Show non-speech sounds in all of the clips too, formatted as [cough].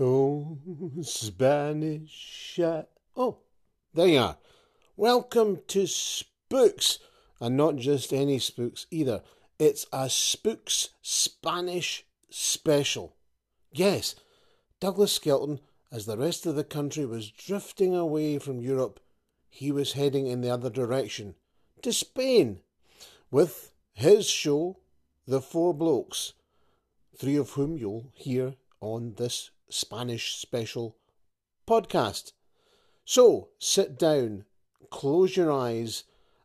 Oh, Spanish. Oh, there you are. Welcome to Spooks, and not just any spooks either. It's a Spooks Spanish special. Yes, Douglas Skelton, as the rest of the country was drifting away from Europe, he was heading in the other direction, to Spain, with his show, The Four Blokes, three of whom you'll hear on this Spanish special podcast. So sit down, close your eyes,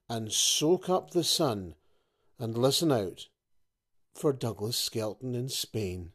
and soak up the sun, and listen out for Douglas Skelton in Spain.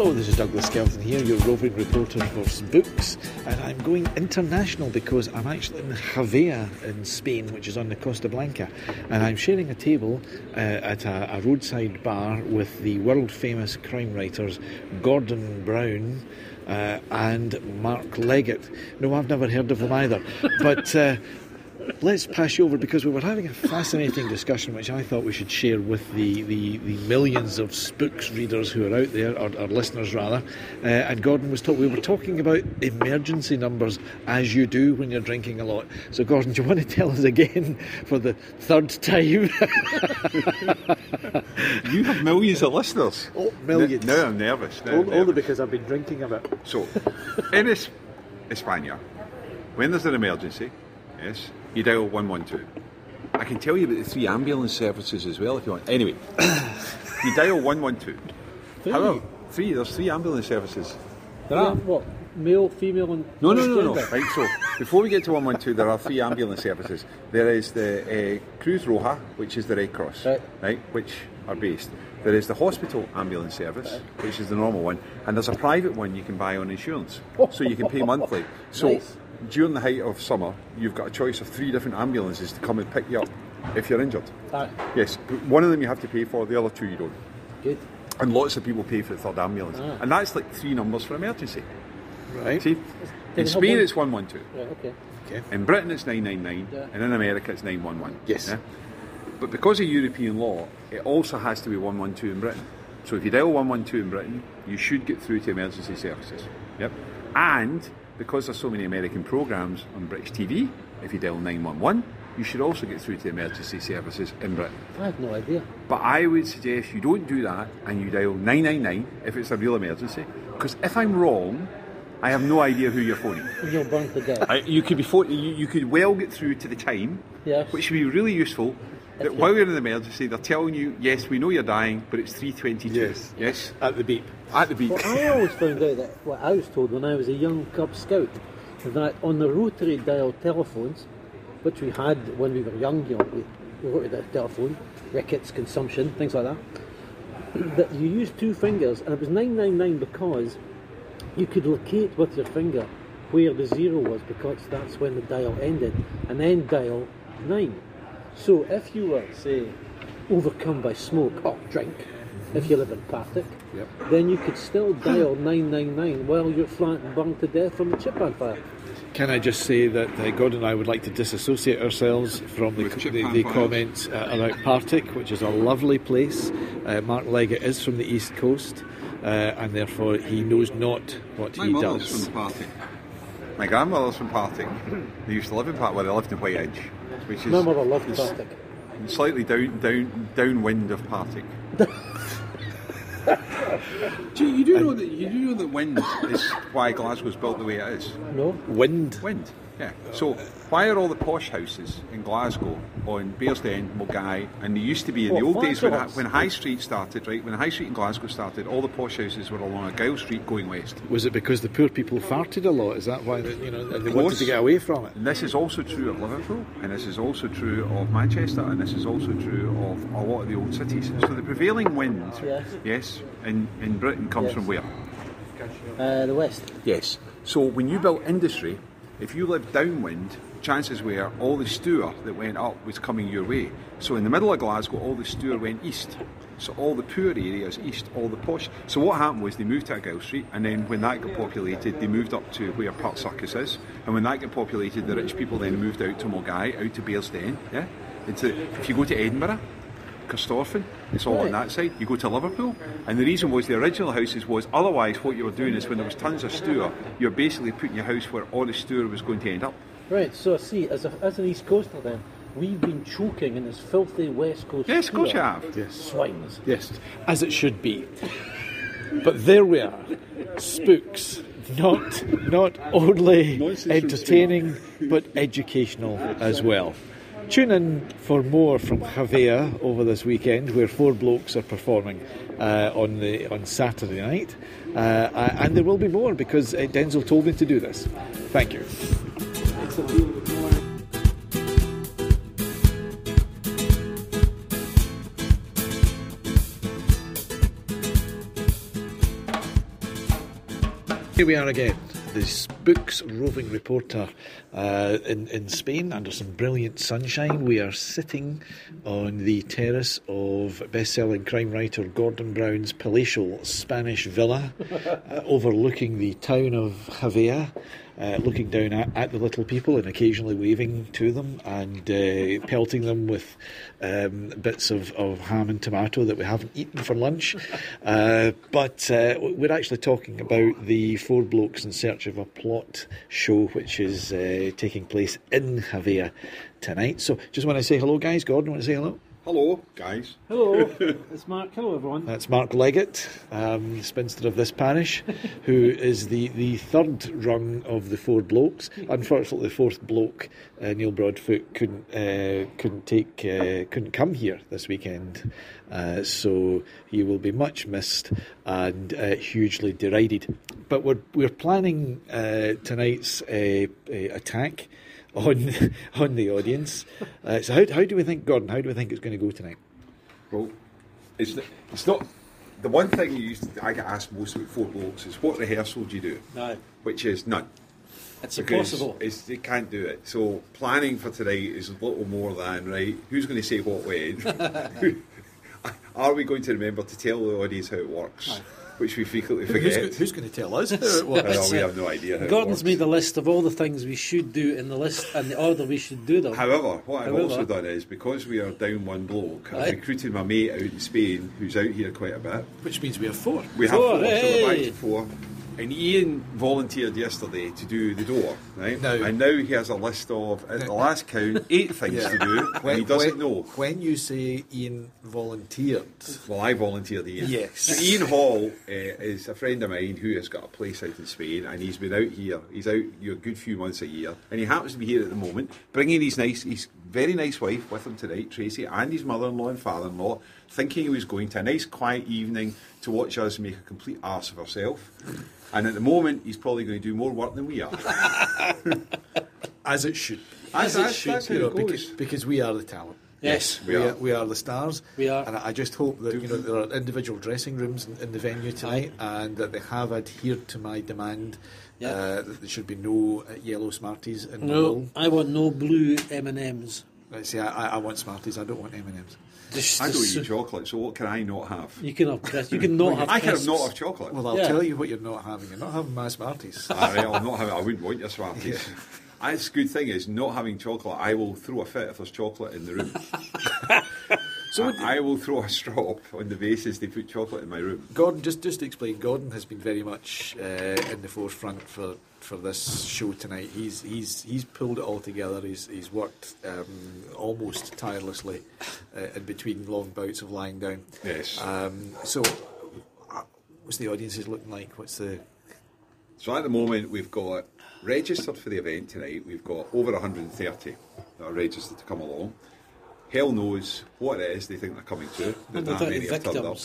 Hello, this is Douglas Skelton here, your roving reporter for some books, and I'm going international because I'm actually in Javea in Spain, which is on the Costa Blanca, and I'm sharing a table uh, at a, a roadside bar with the world famous crime writers Gordon Brown. Uh, and Mark Leggatt. No, I've never heard of them either. But uh, let's pass you over because we were having a fascinating discussion which I thought we should share with the, the, the millions of spooks readers who are out there, or, or listeners rather. Uh, and Gordon was talking, we were talking about emergency numbers as you do when you're drinking a lot. So, Gordon, do you want to tell us again for the third time? [laughs] You have millions of listeners. Oh, millions. N- Now I'm nervous. Now Only nervous. because I've been drinking a bit. So, in Es- España, when there's an emergency, yes, you dial 112. I can tell you about the three ambulance services as well if you want. Anyway, [coughs] you dial 112. However, three, there's three ambulance services. There are. What? Male, female, and No, no, no, no. Right, so before we get to 112, there are three ambulance services. There is the uh, Cruz Roja, which is the Red Cross, Right. which are based. There is the hospital ambulance service, which is the normal one, and there's a private one you can buy on insurance, so you can pay monthly. So [laughs] Nice. during the height of summer, you've got a choice of three different ambulances to come and pick you up if you're injured. Yes, one of them you have to pay for, the other two you don't. Good. And lots of people pay for the third ambulance, Ah. and that's like three numbers for emergency. Right. See, in Spain it's 112. Right, okay. Okay. In Britain, it's 999, Yeah. and in America, it's 911. Yes. But because of European law, it also has to be 112 in Britain. So if you dial 112 in Britain, you should get through to emergency services. Yep. And because there's so many American programs on British TV, if you dial 911, you should also get through to emergency services in Britain. I have no idea. But I would suggest you don't do that and you dial 999 if it's a real emergency. Because if I'm wrong, I have no idea who you're phoning. [laughs] You'll burn to death. I, you could be pho- you, you could well get through to the time, Yes. which would be really useful. That while you're in an emergency, they're telling you, yes, we know you're dying, but it's 3:22. Yes. Yes. At the beep. At the beep. Well, I always found out that what I was told when I was a young Cub Scout that on the rotary dial telephones, which we had when we were young, you know, we, we wrote the telephone, rickets, consumption, things like that, that you used two fingers, and it was 999 because you could locate with your finger where the zero was because that's when the dial ended, and then dial 9. So if you were, say, overcome by smoke or drink, if you live in Partick, Yep. then you could still dial 999 while you're flat and burned to death from the chip on fire. Can I just say that uh, Gordon and I would like to disassociate ourselves from the, With the, the comments uh, about Partick, which is a lovely place. Uh, Mark Leggatt is from the East Coast, uh, and therefore he knows not what My he mother's does. from Partick. My grandmother's from Partick. They used to live in Partick, well, they lived in Whiteinch, which is My mother loved is Partick. slightly down, down, downwind of Partick. [laughs] do you, you do know that you do know that wind is why Glasgow's built the way it is. No? Wind. Wind, yeah. So why are all the posh houses in Glasgow on Bearsden, Milngavie, and they used to be in the What, old days when, when High Street started, right? When High Street in Glasgow started, all the posh houses were along Argyle Street going west. Was it because the poor people farted a lot? Is that why they, you know they wanted to get away from it? And this is also true of Liverpool, and this is also true of Manchester, and this is also true of a lot of the old cities. So the prevailing wind, Yes. yes, in, in Britain comes Yes. from where? Uh, the West. Yes. So when you built industry, if you lived downwind, chances were all the stour that went up was coming your way. So in the middle of Glasgow, all the stour went east. So all the poor areas east, all the posh. So what happened was they moved to Argyle Street, and then when that got populated, they moved up to where Park Circus is. And when that got populated, the rich people then moved out to Milngavie, out to Bearsden. Yeah. Into if you go to Edinburgh, Corstorphine, it's all on that side. You go to Liverpool, and the reason was the original houses was otherwise what you were doing is when there was tons of stour, you're basically putting your house where all the stour was going to end up. Right, so I see, as, a, as an East Coaster then, we've been choking in this filthy West Coast Yes, of course you have. Yes. Swines. Yes, as it should be. But there we are, spooks. Not not only entertaining but educational as well. Tune in for more from Javea over this weekend, where four blokes are performing uh, on the on Saturday night, uh, and there will be more because uh, Denzil told me to do this. Thank you. Here we are again, the Spooks roving reporter uh, in, in Spain under some brilliant sunshine. We are sitting on the terrace of best selling crime writer Gordon Brown's palatial Spanish villa [laughs] uh, overlooking the town of Javea. Uh, looking down at, at the little people and occasionally waving to them and uh, pelting them with um, bits of, of ham and tomato that we haven't eaten for lunch. [laughs] Uh, but uh, we're actually talking about the Four Blokes in Search of a Plot show, which is uh, taking place in Javea tonight. So just want to say hello, guys. Gordon, want to say hello? Hello, guys. Hello, [laughs] it's Mark. Hello, everyone. That's Mark Leggatt, um, spinster of this parish, [laughs] who is the, the third rung of the four blokes. Unfortunately, the fourth bloke, uh, Neil Broadfoot, couldn't uh, couldn't take uh, couldn't come here this weekend, uh, so he will be much missed and uh, hugely derided. But we're we're planning uh, tonight's uh, uh, attack. On [laughs] on the audience, uh, so how, how do we think, Gordon? How do we think it's going to go tonight? Well, it's, it's not. The one thing you used to, I get asked most about four blokes is what rehearsal do you do? No, Which is none. it's Because impossible. It's, they can't do it. So planning for tonight is a little more than right. Who's going to say what when? [laughs] [laughs] Are we going to remember to tell the audience how it works? Which we frequently forget. go- who's going to tell us how it I works? know, we have no idea. How it Gordon's works. made a list of all the things we should do in the list and the order we should do them. However, what I've also done is because we are down one bloke, I've recruited my mate out in Spain who's out here quite a bit. Which means we have four. We have Four, four, so we're back to four. And Ian volunteered yesterday to do the door, right? Now- and now he has a list of, at the last count, eight things to do, and he doesn't know. When you say Ian volunteered, Well, I volunteered Ian. Yes. So Ian Hall uh, is a friend of mine who has got a place out in Spain, and he's been out here. He's out know, a good few months a year, and he happens to be here at the moment, bringing his nice, his very nice wife with him tonight, Tracy, and his mother-in-law and father-in-law, thinking he was going to a nice quiet evening to watch us make a complete arse of ourselves. And at the moment, he's probably going to do more work than we are. [laughs] as it should be. As it that's- should, that's You know, it because, because we are the talent. Yes, we we, are. are. we are the stars. We are. And I I just hope that you know there are individual dressing rooms in, in the venue tonight, and that they have adhered to my demand Yeah. uh, that there should be no uh, yellow Smarties in the No. I want no blue M and M's. Right, see, I, I I want Smarties. I don't want M and M's. Just, I don't just- eat chocolate, so what can I not have? You can have crisps. You can [laughs] not have. I can have not have chocolate. Well, I'll Yeah. tell you what you're not having. You're not having my Smarties. All right, I'll not have it. I wouldn't want your Smarties. [laughs] That's a good thing is not having chocolate. I will throw a fit if there's chocolate in the room. [laughs] So I, I will throw a straw up [laughs] on the basis they put chocolate in my room. Gordon, just just to explain, Gordon has been very much uh, in the forefront for, for this show tonight. He's he's he's pulled it all together. He's he's worked um, almost tirelessly uh, in between long bouts of lying down. Yes. Um, so, uh, what's the audiences looking like? What's the So at the moment we've got registered for the event tonight. We've got over 130 that are registered to come along. Hell knows what it is they think they're coming to. That that 130 many have turned up.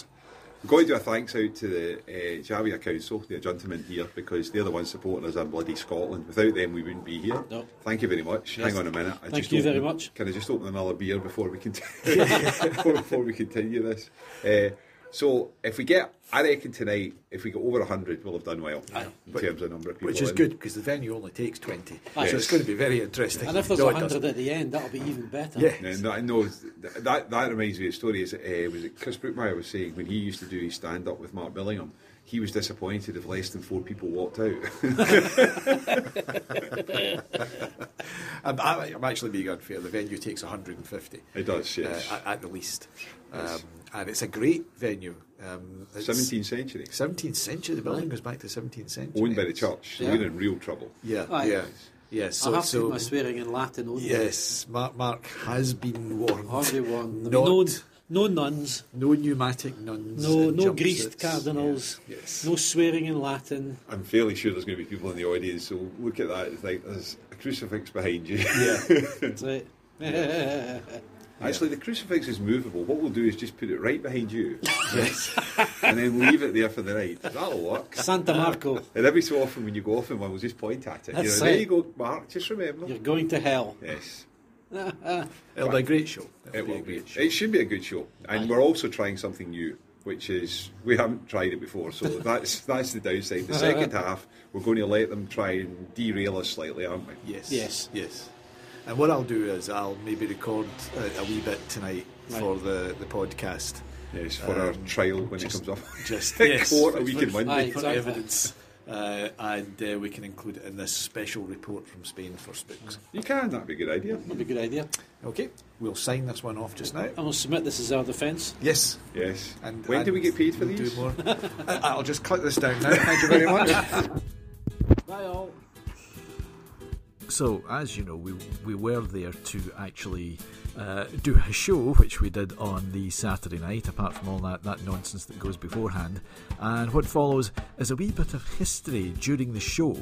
got to do a thanks out to the uh, Javea Council, the gentlemen here, because they're the ones supporting us in bloody Scotland. Without them, we wouldn't be here. No. Thank you very much. Yes. Hang on a minute. I Thank you open- very much. Can I just open another beer before we continue? [laughs] before, [laughs] before we continue this? Uh, So if we get, I reckon tonight, if we get over 100, we'll have done well in terms of number of people. Which is in. good because the venue only takes 20. Aye. So it's going to be very interesting. And if there's No, a hundred at the end, that'll be even better. Yeah. No, no, no, that that reminds me of a story. Is uh, was it Chris Brookmyre was saying when he used to do his stand up with Mark Billingham, he was disappointed if less than four people walked out. [laughs] I'm, I'm actually being unfair. The venue takes 150. it does, yes. uh, at, at the least. Um, and it's a great venue. Um, it's 17th century, 17th century. The building goes back to 17th century. owned by the church. So Yeah. we're in real trouble. Yeah, Aye. yeah. Yes, I'll so, have to so my swearing in Latin on. yes, Mark, Mark has been warned. Hardly one. Not- No, no nuns. No pneumatic nuns. No, no jump greased cardinals. Yeah, Yes. No swearing in Latin. I'm fairly sure there's going to be people in the audience. So look at that. It's like there's a crucifix behind you. Yeah. [laughs] That's right. Actually, the crucifix is movable. What we'll do is just put it right behind you, [laughs] yes. and then leave it there for the night. That'll work. Santa Marco, And every so often, when you go off in one, we'll just point at it. You know, That's there you go, Mark. Just remember. you're going to hell. Yes. [laughs] It'll be a great show. It'll It be will a be. show. It should be a good show, and Aye. we're also trying something new, which is we haven't tried it before, so [laughs] that's that's the downside. The second [laughs] half, we're going to let them try and derail us slightly, aren't we? Yes. Yes. Yes. And what I'll do is I'll maybe record a, a wee bit tonight Right. for the, the podcast. Yes, for our Um, trial when just- it comes up. Just In yes, court a for- week for- in Monday. Aye, for exactly. evidence. Uh, and uh, we can include it in this special report from Spain for Spooks. You can. That'd be a good idea. That'd be a good idea. Okay, we'll sign this one off just now. I'm going to submit this as our defence. Yes. Yes. And when do we get paid for we'll these? Do more. [laughs] I- I'll just cut this down now. Thank you very much. [laughs] Bye all. So, as you know, we, we were there to actually uh, do a show, which we did on the Saturday night, apart from all that, that nonsense that goes beforehand. And what follows is a wee bit of history during the show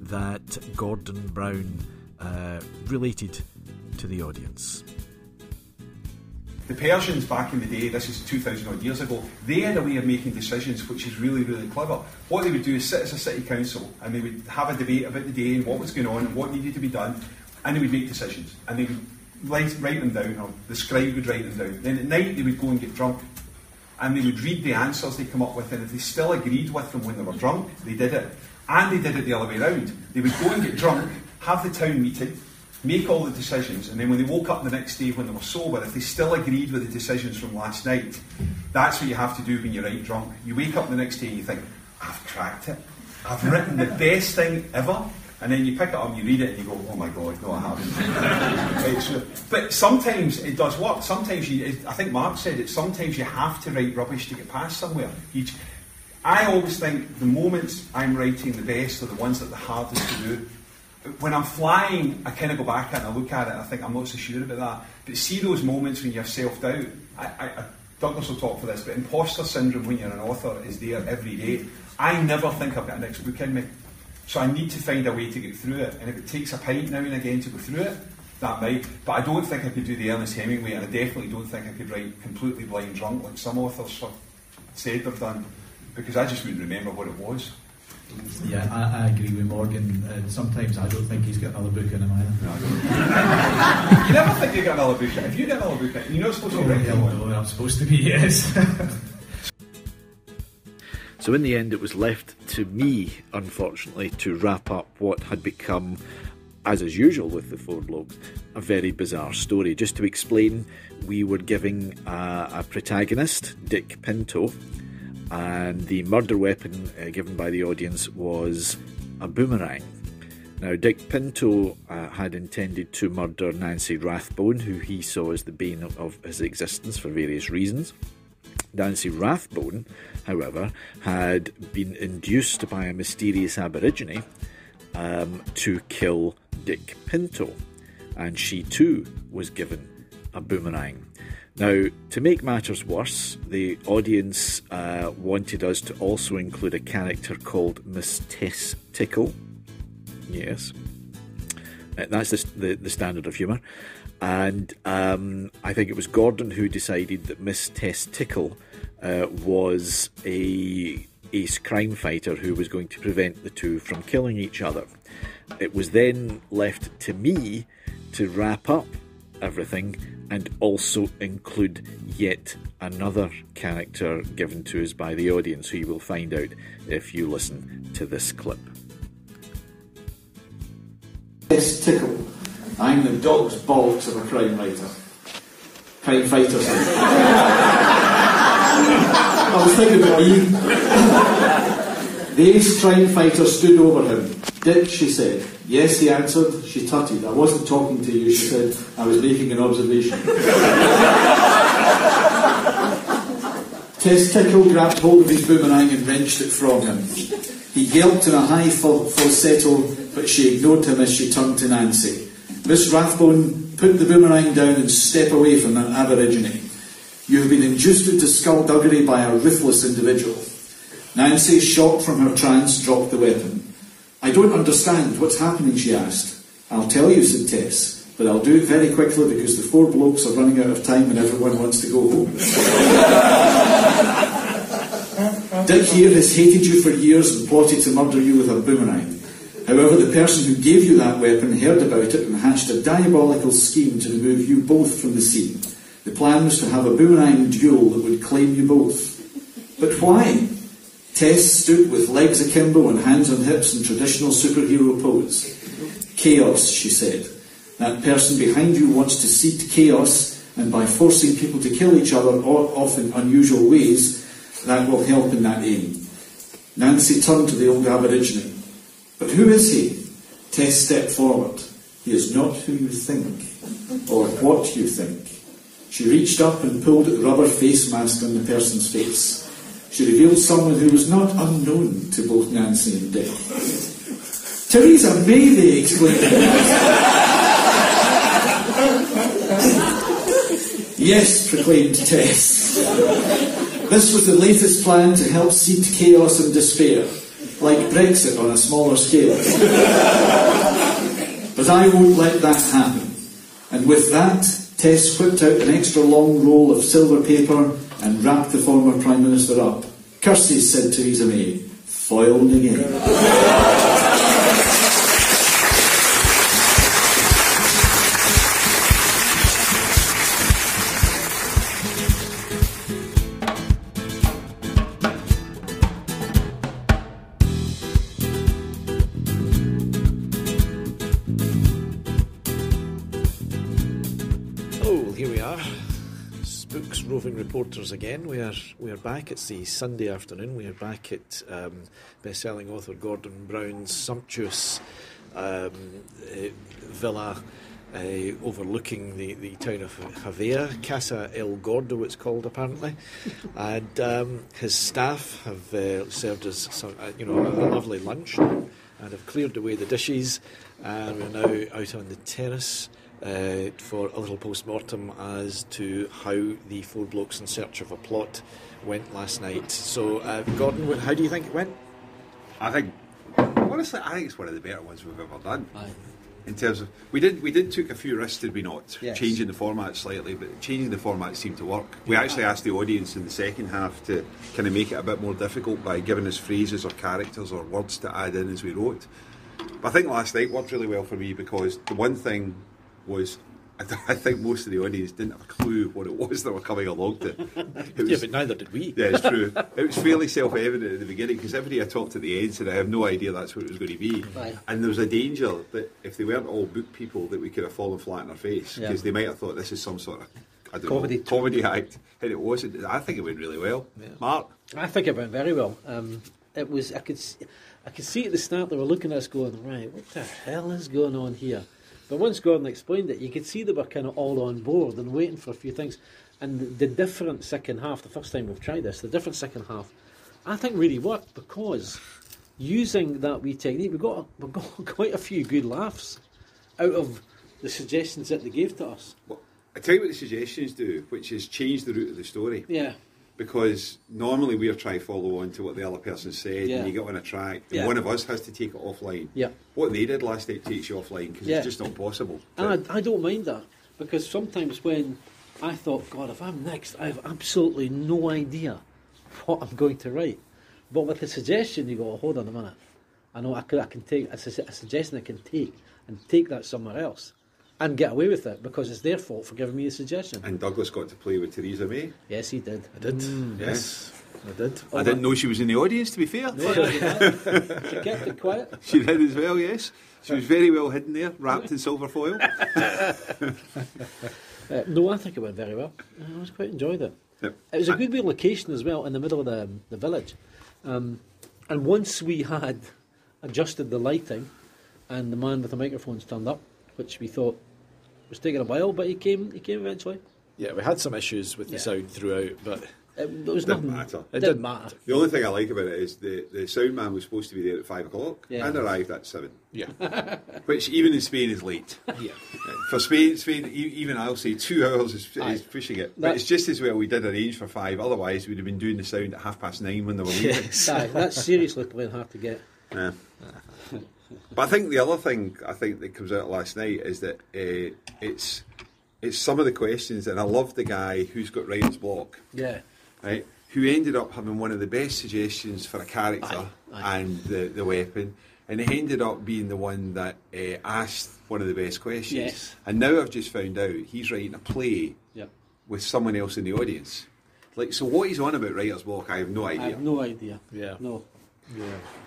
that Gordon Brown uh, related to the audience. The Persians back in the day, this is 2,000 odd years ago, they had a way of making decisions which is really, really clever. What they would do is sit as a city council and they would have a debate about the day and what was going on and what needed to be done, and they would make decisions. And they would write, write them down, or the scribe would write them down. Then at night they would go and get drunk and they would read the answers they come up with, and if they still agreed with them when they were drunk, they did it. And they did it the other way around. They would go and get drunk, have the town meeting, make all the decisions, and then when they woke up the next day when they were sober, if they still agreed with the decisions from last night, that's what you have to do when you're right drunk. You wake up the next day and you think, I've cracked it. I've written the best thing ever. And then you pick it up and you read it and you go, oh my God, no, I haven't. [laughs] But sometimes it does work. Sometimes you, I think Mark said it, sometimes you have to write rubbish to get past somewhere. You, I always think the moments I'm writing the best are the ones that are the hardest to do. When I'm flying, I kind of go back and I look at it and I think I'm not so sure about that. But see those moments when you have self doubt. I, I, I, Douglas will talk for this, but imposter syndrome when you're an author is there every day. I never think I've got a next book in me. So I need to find a way to get through it. And if it takes a pint now and again to go through it, that might. But I don't think I could do the Ernest Hemingway, and I definitely don't think I could write completely blind drunk like some authors have said they've done, because I just wouldn't remember what it was. Yeah, I, I agree with Morgan. And sometimes I don't think he's got another book in him either. [laughs] You never think you got another book. If you get another book, you're not supposed to Oh, write hell no, I'm supposed to be, [laughs] yes. So in the end, it was left to me, unfortunately, to wrap up what had become, as is usual with the Four Blokes, a very bizarre story. Just to explain, we were giving a, a protagonist, Dick Pinto, and the murder weapon uh, given by the audience was a boomerang. Now, Dick Pinto uh, had intended to murder Nancy Rathbone, who he saw as the bane of, his existence for various reasons. Nancy Rathbone, however, had been induced by a mysterious Aborigine um, to kill Dick Pinto, and she too was given a boomerang. Now, to make matters worse, the audience uh, wanted us to also include a character called Miss Tess Tickle. Yes. Uh, That's the, the, the standard of humour. And um, I think it was Gordon who decided that Miss Tess Tickle uh, was a ace crime fighter who was going to prevent the two from killing each other. It was then left to me to wrap up everything and also include yet another character given to us by the audience, who you will find out if you listen to this clip. Yes, tickle. I'm the dog's bollocks of a crime writer. Crime fighter. I was thinking about you. the ace crime fighter stood over him. Dick, she said. Yes, he answered. She tutted. I wasn't talking to you, she said. I was making an observation. [laughs] Tess Tickle grabbed hold of his boomerang and wrenched it from him. He yelped in a high fal- falsetto, but she ignored him as she turned to Nancy. Miss Rathbone, put the boomerang down and step away from that aborigine. You have been induced into skullduggery by a ruthless individual. Nancy, shocked from her trance, dropped the weapon. I don't understand. What's happening? she asked. I'll tell you, said Tess, but I'll do it very quickly because the four blokes are running out of time and everyone wants to go home. [laughs] Dick here has hated you for years and plotted to murder you with a boomerang. However, the person who gave you that weapon heard about it and hatched a diabolical scheme to remove you both from the scene. The plan was to have a boomerang duel that would claim you both. But why? Tess stood with legs akimbo and hands on hips in traditional superhero pose. Chaos, she said. That person behind you wants to seed chaos, and by forcing people to kill each other, often unusual ways, that will help in that aim. Nancy turned to the old Aborigine. But who is he? Tess stepped forward. He is not who you think, or what you think. She reached up and pulled at the rubber face mask on the person's face. She revealed someone who was not unknown to both Nancy and Dick. Theresa May, they exclaimed. yes, proclaimed Tess. This was the latest plan to help seed chaos and despair, like Brexit on a smaller scale. but I won't let that happen. And with that, Tess whipped out an extra long roll of silver paper and wrapped the former Prime Minister up. Curses, said Theresa May. Foiled again. Reporters again. We are we are back. It's the Sunday afternoon. We are back at um, best-selling author Gordon Brown's sumptuous um, uh, villa uh, overlooking the, the town of Javea, Casa El Gordo, it's called apparently, [laughs] and um, his staff have uh, served us some, uh, you know a lovely lunch and have cleared away the dishes, and we're now out on the terrace uh, for a little post mortem as to how the four blokes in search of a plot went last night. So, uh, Gordon, how do you think it went? I think, honestly, I think it's one of the better ones we've ever done. In terms of, we did we did took a few risks, did we not? Yes. Changing the format slightly, but changing the format seemed to work. We actually asked the audience in the second half to kind of make it a bit more difficult by giving us phrases or characters or words to add in as we wrote. But I think last night worked really well for me because the one thing was. I th- I think most of the audience didn't have a clue what it was they were coming along to. It Yeah, but neither did we. yeah, it's true. It was fairly self evident at the beginning because everybody I talked to at the end said, I have no idea that's what it was going to be. Right. And there was a danger that if they weren't all book people, that we could have fallen flat on our face Yeah. because they might have thought this is some sort of I don't Comedy know, comedy act. And it wasn't. I think it went really well. Mark? I think it went very well. Um, it was I could s- I could see at the start they were looking at us going right. What the hell is going on here? But once Gordon explained it, you could see they were kind of all on board and waiting for a few things. And the, different second half, the first time we've tried this, the different second half, I think really worked because using that wee technique, we got we got [laughs] quite a few good laughs out of the suggestions that they gave to us. Well, I tell you what the suggestions do, which is change the route of the story. Yeah, Because normally we're trying to follow on to what the other person said, Yeah. and you get on a track, and Yeah. one of us has to take it offline. yeah. What they did last night takes you offline because Yeah. it's just not possible. And I, I don't mind that because sometimes when I thought, God, if I'm next, I have absolutely no idea what I'm going to write. But with a suggestion, you go, oh, hold on a minute. I know I, could, I can take a, su- a suggestion I can take and take that somewhere else. And get away with it because it's their fault for giving me a suggestion. And Douglas got to play with Theresa May. Yes, he did. I did. Yes. I did. I didn't know she was in the audience, to be fair. she kept it quiet. [laughs] She did as well, yes. She was very well hidden there, wrapped in silver foil. [laughs] [laughs] Uh, no, I think it went very well. I was quite enjoyed it. Yep. It was a good wee location as well, in the middle of the, the village. Um, and once we had adjusted the lighting, and the man with the microphones turned up, which we thought was taking a while, but he came. He came eventually. Yeah, we had some issues with the Yeah. sound throughout, but It, there was Didn't nothing. matter. It It didn't didn't matter. The only thing I like about it is the, the sound man was supposed to be there at five o'clock Yeah. and arrived at seven, yeah, [laughs] which even in Spain is late. yeah. For Spain, Spain, e- even I'll say two hours is, Aye. is pushing it. But That- it's just as well we did arrange for five. Otherwise, we'd have been doing the sound at half past nine when they were leaving. [laughs] Yes. Aye, that's seriously playing hard to get. Yeah. [laughs] but I think the other thing I think that comes out last night is that uh, it's it's some of the questions, and I love the guy who's got writer's block, Yeah. right? Who ended up having one of the best suggestions for a character Aye, aye. and the, the weapon, and he ended up being the one that uh, asked one of the best questions. Yes. And now I've just found out he's writing a play Yep. with someone else in the audience. Like, so what he's on about writer's block, I have no idea. I have no idea. Yeah. No. Yeah.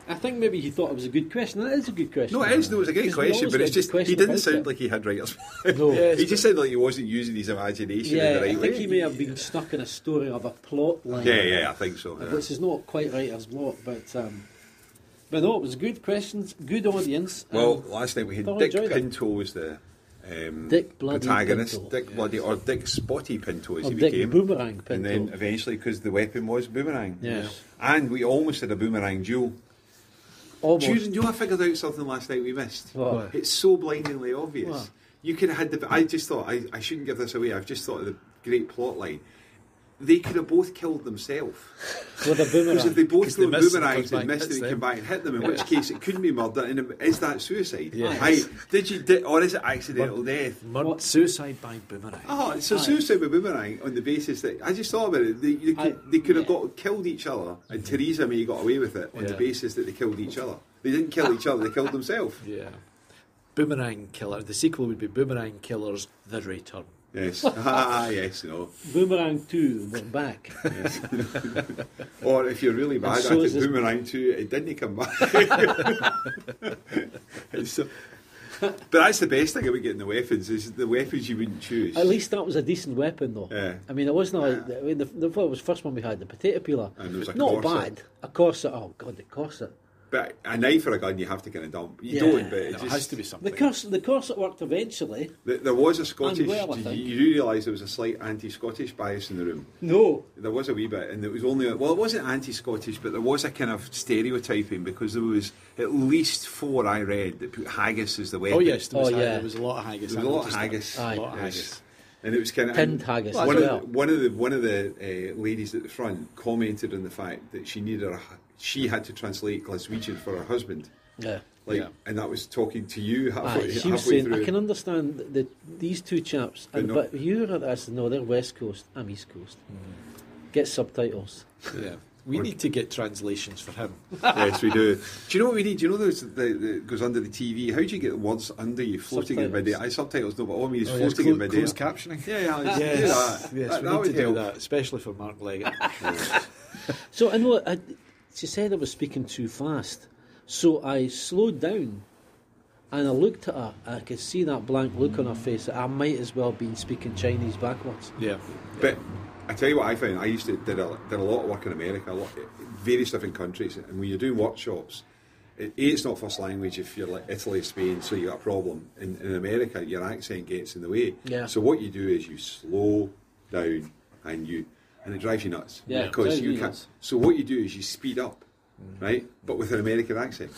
I think maybe he thought it was a good question. That is a good question. No, it is. No, it's a great Because we question, but it's just he didn't sound it. like he had writer's. [laughs] No. Yeah, he just sounded like he wasn't using his imagination in Yeah, the right I think way. he may have been stuck in a story of a plot line. Yeah, yeah, I think so. yeah. Which is not quite writer's block, but um, but no, it was good questions, good audience. Well, um, last night we had thoroughly Dick enjoyed it. Pinto was the um, Dick Bloody protagonist. Pinto. Dick Bloody or Dick Spotty Pinto as or he Dick became. Boomerang Pinto. and then eventually, because the weapon was boomerang. Yes. And we almost had a boomerang duel. Almost. Do you, do you know I figured out something last night we missed? What? It's so blindingly obvious. What? You could have had the. I just thought I, I shouldn't give this away. I've just thought of the great plot line. They could have both killed themselves [laughs] With a because if they both they threw missed and boomerangs and and missed and it came back and hit them, in which case it couldn't be murder. And is that suicide? Yes. Aye. Did you? Did, or is it accidental death? Murder, suicide by boomerang. Ah, oh, so Aye. suicide by boomerang on the basis that I just thought about it. They, they, could, Aye. they could have Yeah. got killed each other, and Theresa May got away with it on the basis that they killed each other. They didn't kill each other; they killed themselves. [laughs] Yeah. Boomerang Killer. The sequel would be Boomerang Killers: The Return. Yes. [laughs] ah, yes, no. Boomerang 2, we're back. [laughs] [laughs] Or if you're really bad so at it, Boomerang 2, it didn't come back. So- but that's the best thing about getting the weapons, is the weapons you wouldn't choose. At least that was a decent weapon, though. Yeah. I mean, it wasn't like I mean, the, the, what was the first one we had, the potato peeler. And there was a Not corset. bad. A corset. Oh God, the corset. But a knife or a gun you have to kind of dump. You Yeah. don't, but it It just... has to be something. The something. corset, the corset worked eventually. Th- There was a Scottish... well, I you, you do realise there was a slight anti-Scottish bias in the room. No. There was a wee bit, and it was only well, it wasn't anti-Scottish, but there was a kind of stereotyping because there was at least four I read that put haggis as the weapon. Oh yes, there was, Oh, yeah. there was a lot of haggis. There was I a lot of haggis. Aye. A lot of Yes. haggis. and it was kind of Tinned haggis One as of, well. the, one of the one of the uh, ladies at the front commented on the fact that she needed a, she had to translate Glaswegian for her husband, Yeah. like, Yeah. and that was talking to you halfway, Aye, she was halfway saying, through. I can understand the, these two chaps, But and, no- but you're at us. No, they're West Coast. I'm East Coast. Mm. Get subtitles. Yeah. [laughs] We need to get translations for him. [laughs] yes, we do. Do you know what we need? Do you know those that that goes under the TV? How do you get words under you floating in Subtitles. midair? I subtitles no, but all I mean is Oh, yes, floating in clo- midair. closed captioning. Yeah, yeah, [laughs] let's Yes, that. yes, that, we that need would to do help. that, especially for Mark Leggatt. So I know I, she said I was speaking too fast, so I slowed down, and I looked at her. And I could see that blank look on her face. That I might as well been speaking Chinese backwards. yeah. But I tell you what I found. I used to did a, did a lot of work in America, a lot, various different countries, and when you're doing workshops, it, a it's not first language if you're like Italy, Spain, so you got a problem. In, in America, your accent gets in the way. Yeah. So what you do is you slow down and you and it drives you nuts. Yeah, because you can't. nuts. So what you do is you speed up, mm-hmm. right? But with an American accent.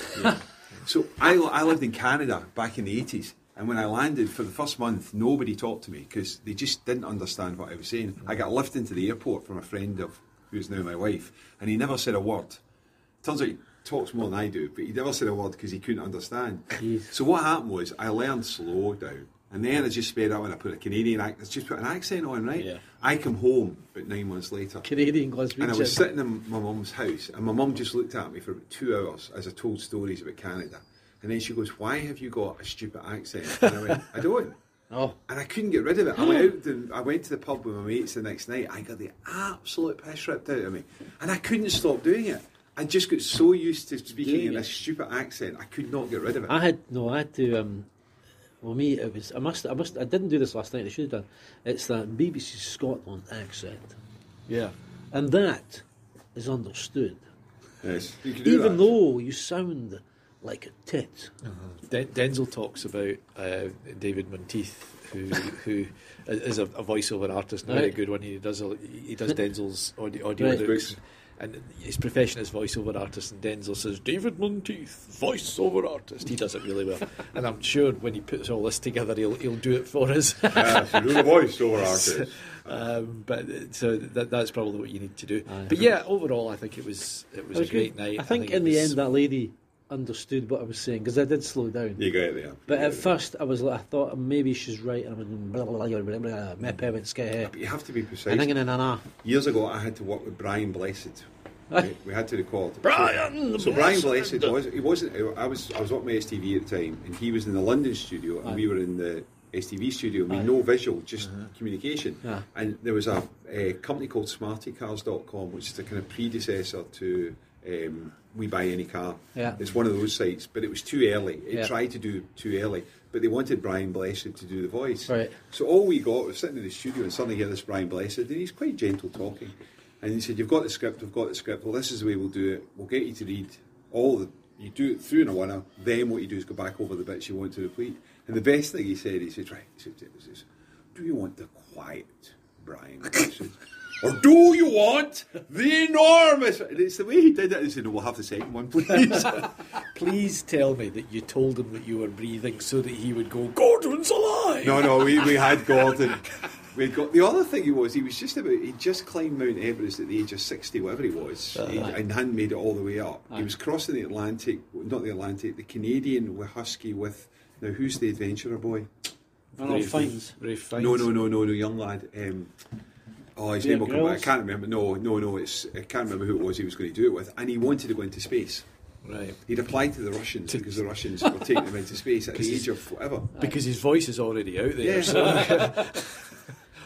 so I, I lived in Canada back in the 80s. And when I landed for the first month, nobody talked to me because they just didn't understand what I was saying. I got lifted into the airport from a friend of who's now my wife, and he never said a word. Turns out he talks more than I do, but he never said a word because he couldn't understand. Jeez. So what happened was I learned slow down. And then I just sped up and I put a Canadian accent, just put an accent on, right? Yeah. I come home about nine months later. Canadian Glaswegian. And I was sitting in my mum's house, and my mum just looked at me for about two hours as I told stories about Canada. And then she goes, Why have you got a stupid accent? And I went, I don't. [laughs] Oh. and I couldn't get rid of it. I went out. I went to the pub with my mates the next night. I got the absolute piss ripped out of me, and I couldn't stop doing it. I just got so used to speaking in a stupid accent. I could not get rid of it. I had no. I had to. Um, well, me, it was. I must. I must. I didn't do this last night. I should have done. It's that BBC Scotland accent, Yeah. and that is understood. yes, you can do Even that. though you sound like a tit. Den- Denzil talks about uh, David Monteith, who [laughs] who is a, a voiceover artist, and a very good one. He does a, he does Denzil's audio, audio Right. Books, and his profession is voiceover artist. And Denzil says David Monteith, voiceover artist. He does it really well, [laughs] and I'm sure when he puts all this together, he'll he'll do it for us. [laughs] Yes, you do the voice artist. [laughs] um, but uh, so that, that's probably what you need to do. But yeah, overall, I think it was it was, It was a great good. night. I think, it in the end that lady understood what I was saying because I did slow down. You got it there. But at first I was like, I thought maybe she's right, and I went blah blah blah blah blah. My parents get here. But you have to be precise. And I'm gonna Years ago, I had to work with Brian Blessed. [laughs] We, we had to record. Brian So, so Brian Blessed was he wasn't. I was I was working with STV at the time, and he was in the London studio, and Aye. we were in the STV studio. with Aye. no visual, just uh-huh. communication. Yeah. And there was a, a company called SmartyCars.com, which is the kind of predecessor to. Um, we buy any car. Yeah. It's one of those sites, but it was too early. It Yeah. tried to do too early, but they wanted Brian Blessed to do the voice. Right. So all we got was sitting in the studio and suddenly hear this Brian Blessed, and he's quite gentle talking. And he said, You've got the script, we've got the script. Well, this is the way we'll do it. We'll get you to read all the. You do it through in a winner, then what you do is go back over the bits you want to repeat. And the best thing he said, he said, Right, he said, Do you want the quiet Brian Blessed? Or do you want the enormous? And it's the way he did it. He said, No, we'll have the second one, please. [laughs] Please tell me that you told him that you were breathing so that he would go, Gordon's alive! No, no, we, we had [laughs] Gordon. We got the other thing he was he was just about he just climbed Mount Everest at the age of sixty, whatever he was, he, and hadn't made it all the way up. He was crossing the Atlantic, not the Atlantic, the Canadian with Husky with now who's the adventurer boy? Ronald Fiennes. Rafe Fiennes. No, no, no, no, no, young lad. Um, oh, his name will come back. I can't remember. No, no, no. It's I can't remember who it was he was going to do it with, and he wanted to go into space. Right. He'd applied to the Russians because the Russians were taking him into space at the [laughs] age of whatever. Because his voice is already out there. Yeah. So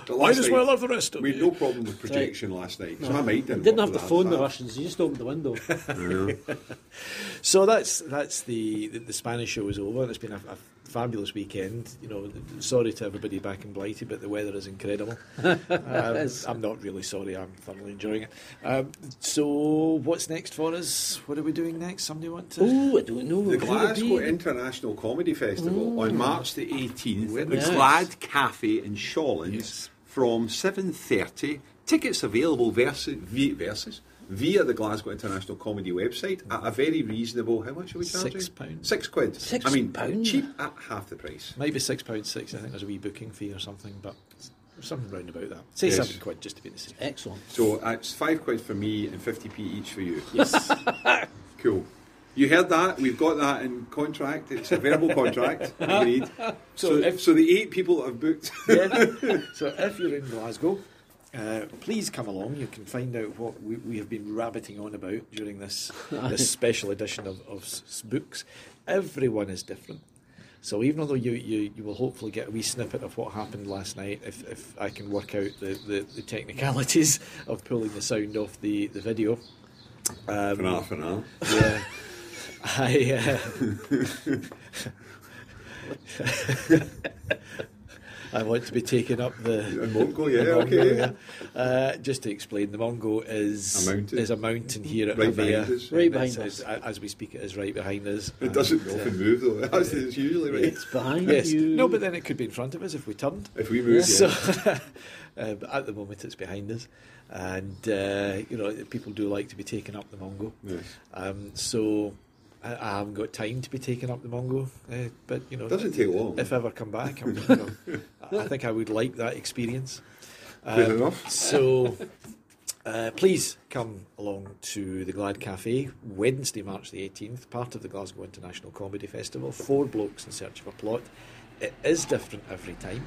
[laughs] [laughs] might as well have the rest of them. We had no problem with projection last night. So I might Didn't have to phone the Russians. You just opened the window. So that's that's the, the the Spanish show is over. It's been a, a fabulous weekend. You know, sorry to everybody back in Blighty, but the weather is incredible. [laughs] um, I'm not really sorry. I'm thoroughly enjoying it. Um, so what's next for us? What are we doing next? Somebody want to? oh, I don't know. The Glasgow? International Comedy Festival on March the 18th at the Yes. Glad Cafe in Shawlands Yes. from 7.30. Tickets available versus, versus via the Glasgow International Comedy website at a very reasonable, how much are we charging? Six pounds. Six quid. Six I mean, pounds? cheap at half the price. Maybe six pounds six. I think there's a wee booking fee or something, but something round about that. Say Yes. seven quid just to be the same. Excellent. So uh, it's five quid for me and 50p each for you. Yes. [laughs] Cool. You heard that? We've got that in contract. It's a verbal [laughs] contract. Agreed. So, if- so the eight people that have booked. Yeah. [laughs] so if you're in Glasgow, uh, please come along. You can find out what we, we have been rabbiting on about during this [laughs] this special edition of, of S- S- books. Everyone is different. So even although you, you, you will hopefully get a wee snippet of what happened last night, if, if I can work out the, the, the technicalities of pulling the sound off the, the video. Um, For now, for now. yeah. [laughs] I, uh, [laughs] I want to be taking up the. [laughs] And Montgó, yeah, the Montgó, okay. yeah. Uh, just to explain, the Montgó is A mountain. is a mountain here at Right behind us. Right behind us. As we speak, it is right behind us. It doesn't And, uh, often move though. That's it's usually right. It's behind Yes. you. No, but then it could be in front of us if we turned. If we move, So, [laughs] uh, but at the moment, it's behind us, and uh, you know people do like to be taken up the Montgó. Yes. Um, so I, I haven't got time to be taking up the Montgó, uh, but you know, Doesn't take long. if I ever come back, I'm, you know, [laughs] I think I would like that experience. Fair Um, enough. So. Uh, please come along to the Glad Cafe Wednesday, March the 18th, part of the Glasgow International Comedy Festival. Four blokes in search of a plot. It is different every time,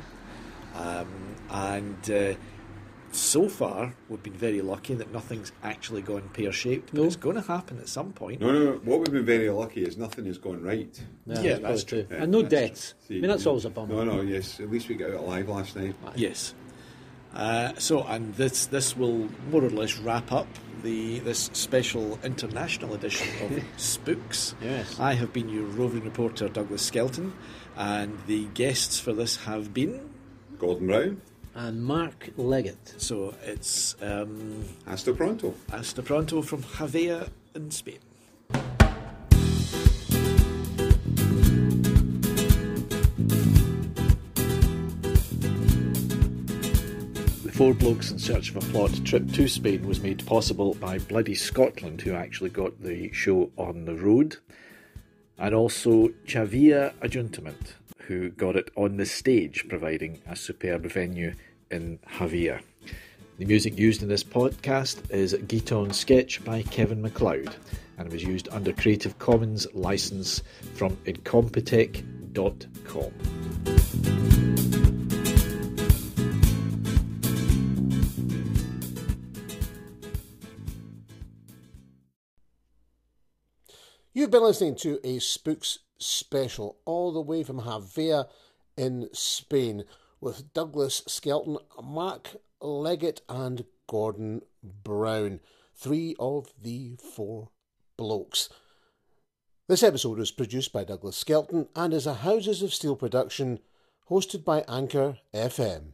um, and uh, so far, we've been very lucky that nothing's actually gone pear shaped, but No. it's going to happen at some point. No, no, no. What we've been very lucky is nothing has gone right. Yeah, that's true. And no That's deaths. true. I mean, that's See, always a bummer. No, no, yes. At least we got out alive last night. Yes. Uh, so, and this this will more or less wrap up the this special international edition of [laughs] Spooks. Yes. I have been your roving reporter Douglas Skelton, and the guests for this have been. Gordon Brown, And Mark Leggatt. So it's um, hasta pronto. Hasta pronto from Javea in Spain. The Four Blokes in Search of a Plot trip to Spain was made possible by Bloody Scotland, who actually got the show on the road, and also Xàbia Ajuntament, who got it on the stage, providing a superb venue in Javea. The music used in this podcast is Guiton Sketch by Kevin MacLeod and was used under Creative Commons license from incompetech.com. You've been listening to a Spooks special all the way from Javea in Spain with Douglas Skelton, Mark Leggatt, and Gordon Brown, three of the four blokes. This episode was produced by Douglas Skelton and is a Houses of Steel production hosted by Anchor FM.